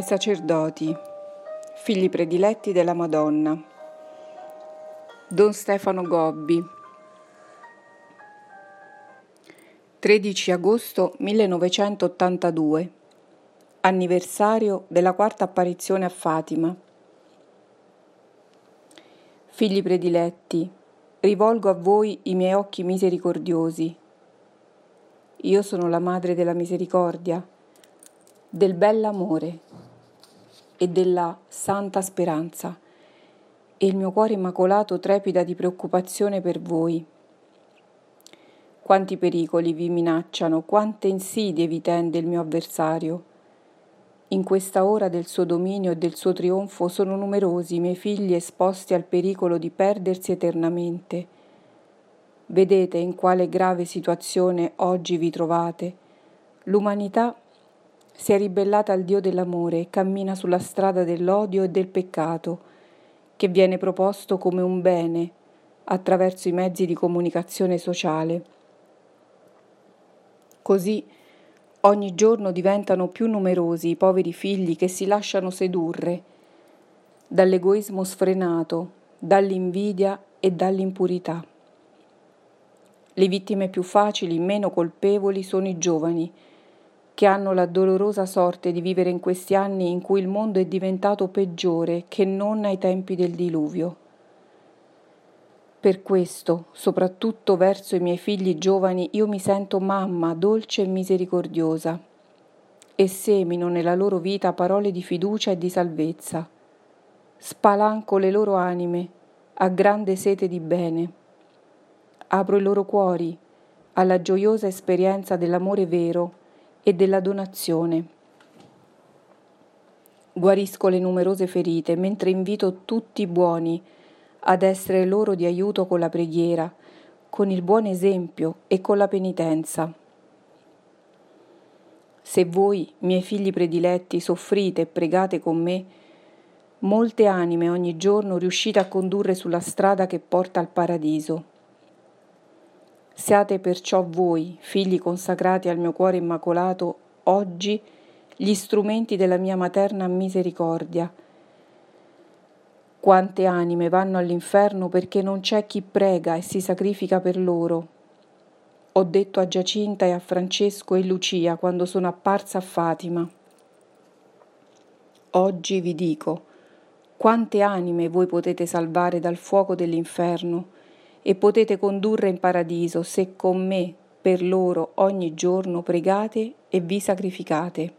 ai sacerdoti, figli prediletti della Madonna. Don Stefano Gobbi 13 agosto 1982 Anniversario della quarta apparizione a Fatima Figli prediletti, rivolgo a voi i miei occhi misericordiosi. Io sono la madre della misericordia, del bell'amore e della santa speranza, e il mio cuore immacolato trepida di preoccupazione per voi. Quanti pericoli vi minacciano, quante insidie vi tende il mio avversario. In questa ora del suo dominio e del suo trionfo sono numerosi i miei figli esposti al pericolo di perdersi eternamente. Vedete in quale grave situazione oggi vi trovate. L'umanità si è ribellata al Dio dell'amore e cammina sulla strada dell'odio e del peccato, che viene proposto come un bene attraverso i mezzi di comunicazione sociale. Così ogni giorno diventano più numerosi i poveri figli che si lasciano sedurre dall'egoismo sfrenato, dall'invidia e dall'impurità. Le vittime più facili, meno colpevoli, sono i giovani, che hanno la dolorosa sorte di vivere in questi anni in cui il mondo è diventato peggiore che non ai tempi del diluvio. Per questo, soprattutto verso i miei figli giovani, io mi sento mamma dolce e misericordiosa e semino nella loro vita parole di fiducia e di salvezza. Spalanco le loro anime a grande sete di bene. Apro i loro cuori alla gioiosa esperienza dell'amore vero e della donazione. Guarisco le numerose ferite mentre invito tutti i buoni ad essere loro di aiuto con la preghiera, con il buon esempio e con la penitenza. Se voi, miei figli prediletti, soffrite e pregate con me, molte anime ogni giorno riuscite a condurre sulla strada che porta al paradiso. Siate perciò voi, figli consacrati al mio cuore immacolato, oggi gli strumenti della mia materna misericordia. Quante anime vanno all'inferno perché non c'è chi prega e si sacrifica per loro. Ho detto a Giacinta e a Francesco e Lucia quando sono apparsa a Fatima. Oggi vi dico, quante anime voi potete salvare dal fuoco dell'inferno e potete condurre in paradiso se con me per loro ogni giorno pregate e vi sacrificate.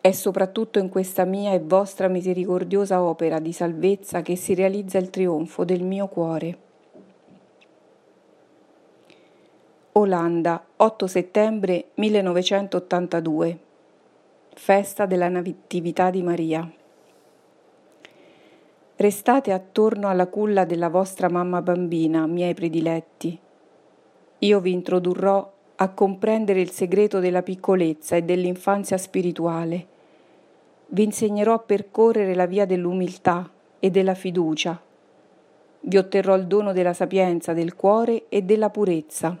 È soprattutto in questa mia e vostra misericordiosa opera di salvezza che si realizza il trionfo del mio cuore. Olanda, 8 settembre 1982. Festa della Natività di Maria. Restate attorno alla culla della vostra mamma bambina, miei prediletti. Io vi introdurrò a comprendere il segreto della piccolezza e dell'infanzia spirituale. Vi insegnerò a percorrere la via dell'umiltà e della fiducia. Vi otterrò il dono della sapienza del cuore e della purezza.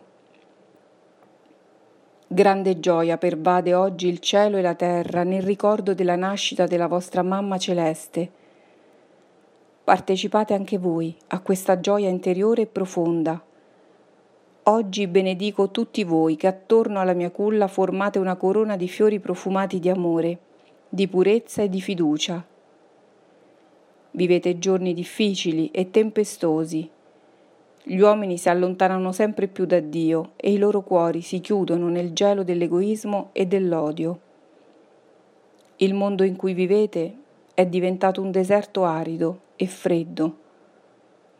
Grande gioia pervade oggi il cielo e la terra nel ricordo della nascita della vostra mamma celeste Partecipate anche voi a questa gioia interiore e profonda. Oggi benedico tutti voi che attorno alla mia culla formate una corona di fiori profumati di amore, di purezza e di fiducia. Vivete giorni difficili e tempestosi. Gli uomini si allontanano sempre più da Dio e i loro cuori si chiudono nel gelo dell'egoismo e dell'odio. Il mondo in cui vivete è diventato un deserto arido e freddo,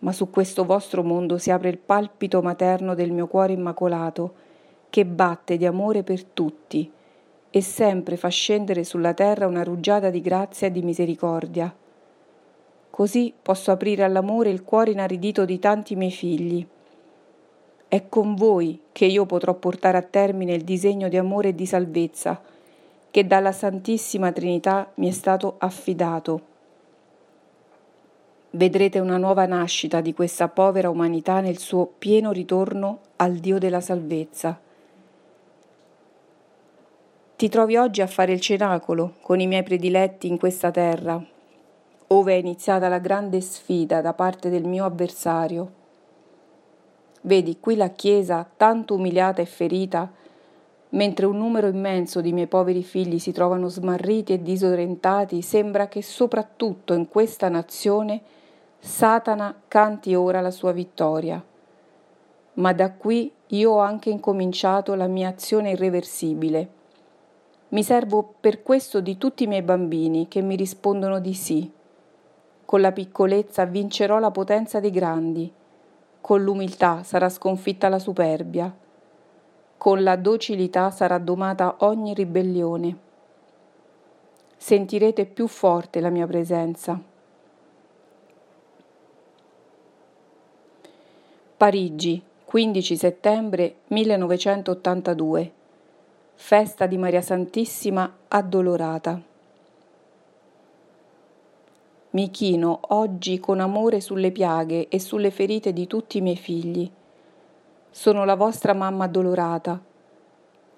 ma su questo vostro mondo si apre il palpito materno del mio cuore immacolato, che batte di amore per tutti e sempre fa scendere sulla terra una rugiada di grazia e di misericordia. Così posso aprire all'amore il cuore inaridito di tanti miei figli. È con voi che io potrò portare a termine il disegno di amore e di salvezza che dalla Santissima Trinità mi è stato affidato vedrete una nuova nascita di questa povera umanità nel suo pieno ritorno al Dio della salvezza. ti trovi oggi a fare il cenacolo con i miei prediletti in questa terra, ove è iniziata la grande sfida da parte del mio avversario. Vedi qui la Chiesa tanto umiliata e ferita, mentre un numero immenso di miei poveri figli si trovano smarriti e disorientati, sembra che soprattutto in questa nazione Satana canti ora la sua vittoria. Ma da qui io ho anche incominciato la mia azione irreversibile. Mi servo per questo di tutti i miei bambini che mi rispondono di sì. Con la piccolezza vincerò la potenza dei grandi, con l'umiltà sarà sconfitta la superbia con la docilità sarà domata ogni ribellione. Sentirete più forte la mia presenza. Parigi, 15 settembre 1982. Festa di Maria Santissima addolorata. Mi chino oggi con amore sulle piaghe e sulle ferite di tutti i miei figli sono la vostra mamma addolorata.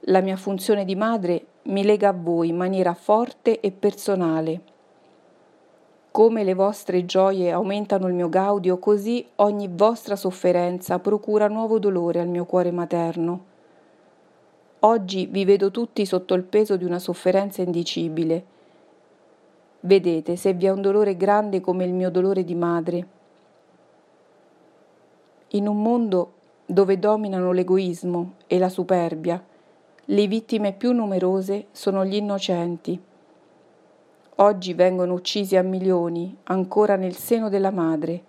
La mia funzione di madre mi lega a voi in maniera forte e personale. Come le vostre gioie aumentano il mio gaudio, così ogni vostra sofferenza procura nuovo dolore al mio cuore materno. Oggi vi vedo tutti sotto il peso di una sofferenza indicibile. Vedete se vi è un dolore grande come il mio dolore di madre. In un mondo dove dominano l'egoismo e la superbia, le vittime più numerose sono gli innocenti. Oggi vengono uccisi a milioni ancora nel seno della madre,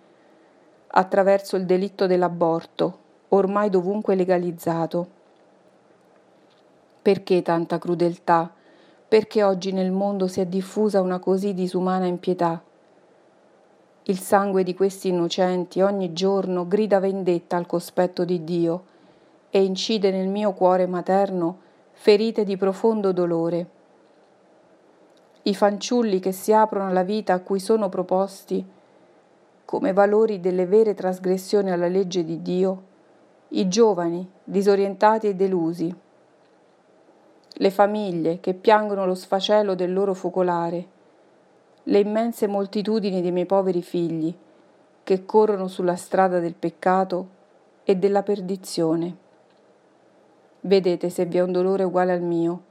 attraverso il delitto dell'aborto, ormai dovunque legalizzato. Perché tanta crudeltà? Perché oggi nel mondo si è diffusa una così disumana impietà? Il sangue di questi innocenti ogni giorno grida vendetta al cospetto di Dio e incide nel mio cuore materno ferite di profondo dolore. I fanciulli che si aprono alla vita a cui sono proposti come valori delle vere trasgressioni alla legge di Dio, i giovani disorientati e delusi, le famiglie che piangono lo sfacelo del loro focolare, le immense moltitudini dei miei poveri figli che corrono sulla strada del peccato e della perdizione. Vedete se vi è un dolore uguale al mio.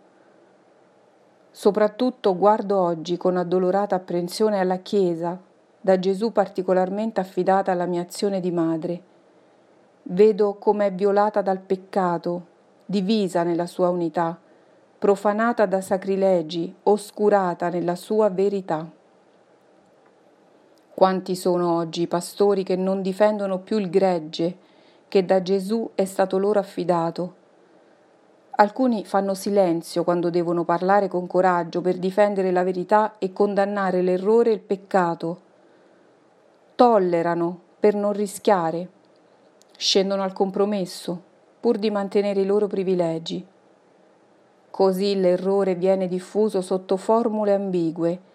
Soprattutto guardo oggi con addolorata apprensione alla Chiesa, da Gesù particolarmente affidata alla mia azione di madre. Vedo come è violata dal peccato, divisa nella sua unità, profanata da sacrilegi, oscurata nella sua verità. Quanti sono oggi i pastori che non difendono più il gregge che da Gesù è stato loro affidato? Alcuni fanno silenzio quando devono parlare con coraggio per difendere la verità e condannare l'errore e il peccato. Tollerano per non rischiare. Scendono al compromesso pur di mantenere i loro privilegi. Così l'errore viene diffuso sotto formule ambigue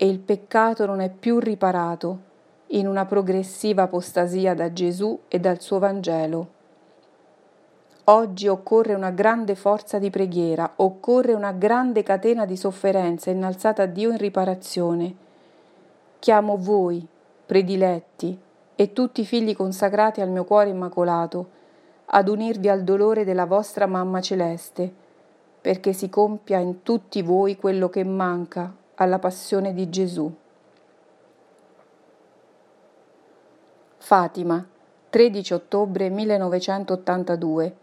e il peccato non è più riparato in una progressiva apostasia da Gesù e dal suo Vangelo. Oggi occorre una grande forza di preghiera, occorre una grande catena di sofferenza innalzata a Dio in riparazione. Chiamo voi, prediletti, e tutti i figli consacrati al mio cuore immacolato, ad unirvi al dolore della vostra mamma celeste, perché si compia in tutti voi quello che manca alla passione di Gesù. Fatima, 13 ottobre 1982,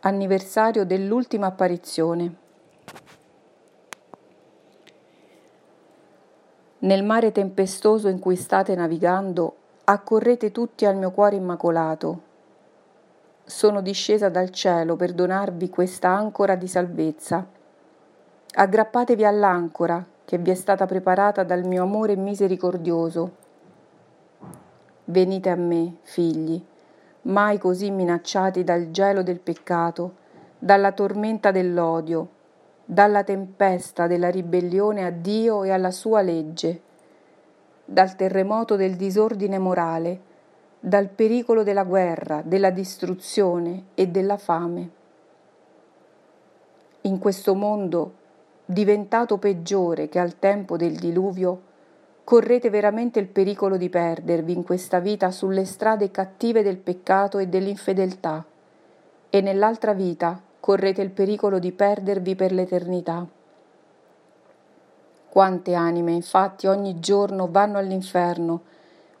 anniversario dell'ultima apparizione. Nel mare tempestoso in cui state navigando, accorrete tutti al mio cuore immacolato. Sono discesa dal cielo per donarvi questa ancora di salvezza. Aggrappatevi all'ancora che vi è stata preparata dal mio amore misericordioso. Venite a me, figli, mai così minacciati dal gelo del peccato, dalla tormenta dell'odio, dalla tempesta della ribellione a Dio e alla sua legge, dal terremoto del disordine morale, dal pericolo della guerra, della distruzione e della fame. in questo mondo diventato peggiore che al tempo del diluvio, correte veramente il pericolo di perdervi in questa vita sulle strade cattive del peccato e dell'infedeltà, e nell'altra vita correte il pericolo di perdervi per l'eternità. Quante anime infatti ogni giorno vanno all'inferno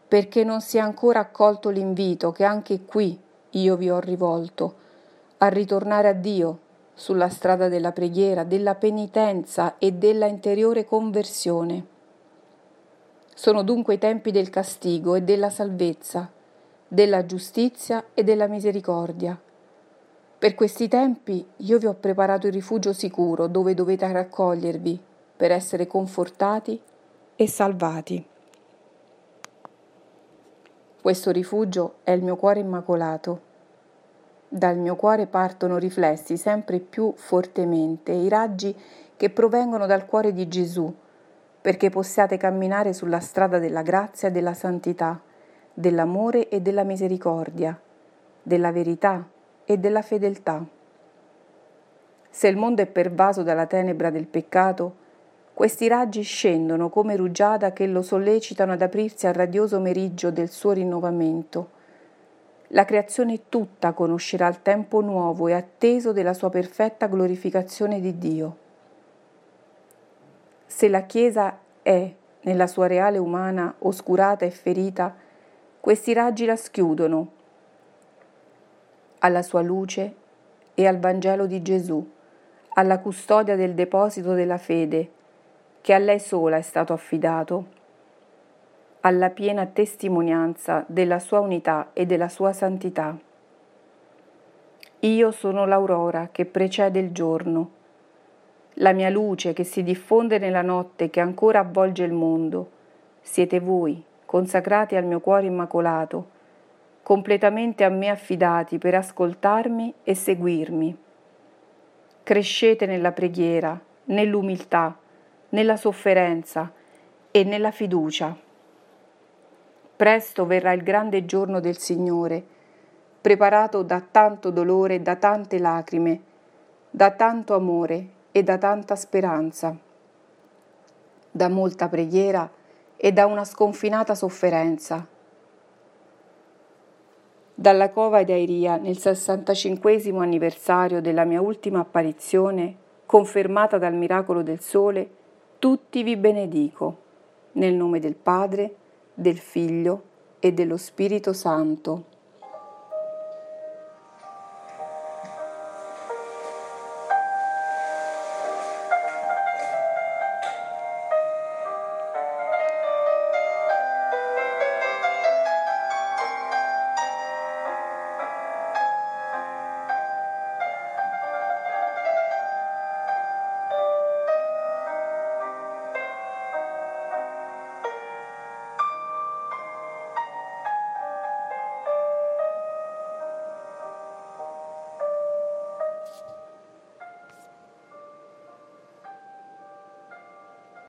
perché non si è ancora accolto l'invito che anche qui io vi ho rivolto, a ritornare a Dio sulla strada della preghiera, della penitenza e della interiore conversione. Sono dunque i tempi del castigo e della salvezza, della giustizia e della misericordia. Per questi tempi io vi ho preparato il rifugio sicuro dove dovete raccogliervi per essere confortati e salvati. Questo rifugio è il mio cuore immacolato. Dal mio cuore partono riflessi sempre più fortemente i raggi che provengono dal cuore di Gesù, perché possiate camminare sulla strada della grazia e della santità, dell'amore e della misericordia, della verità e della fedeltà. Se il mondo è pervaso dalla tenebra del peccato, questi raggi scendono come rugiada che lo sollecitano ad aprirsi al radioso meriggio del suo rinnovamento. La creazione tutta conoscerà il tempo nuovo e atteso della sua perfetta glorificazione di Dio. Se la Chiesa è, nella sua reale umana, oscurata e ferita, questi raggi la schiudono alla sua luce e al Vangelo di Gesù, alla custodia del deposito della fede, che a lei sola è stato affidato, alla piena testimonianza della sua unità e della sua santità. Io sono l'aurora che precede il giorno la mia luce che si diffonde nella notte che ancora avvolge il mondo. Siete voi, consacrati al mio cuore immacolato, completamente a me affidati per ascoltarmi e seguirmi. Crescete nella preghiera, nell'umiltà, nella sofferenza e nella fiducia. Presto verrà il grande giorno del Signore, preparato da tanto dolore e da tante lacrime, da tanto amore e da tanta speranza, da molta preghiera e da una sconfinata sofferenza. Dalla cova di Airia, nel 65 anniversario della mia ultima apparizione, confermata dal miracolo del sole, tutti vi benedico, nel nome del Padre, del Figlio e dello Spirito Santo.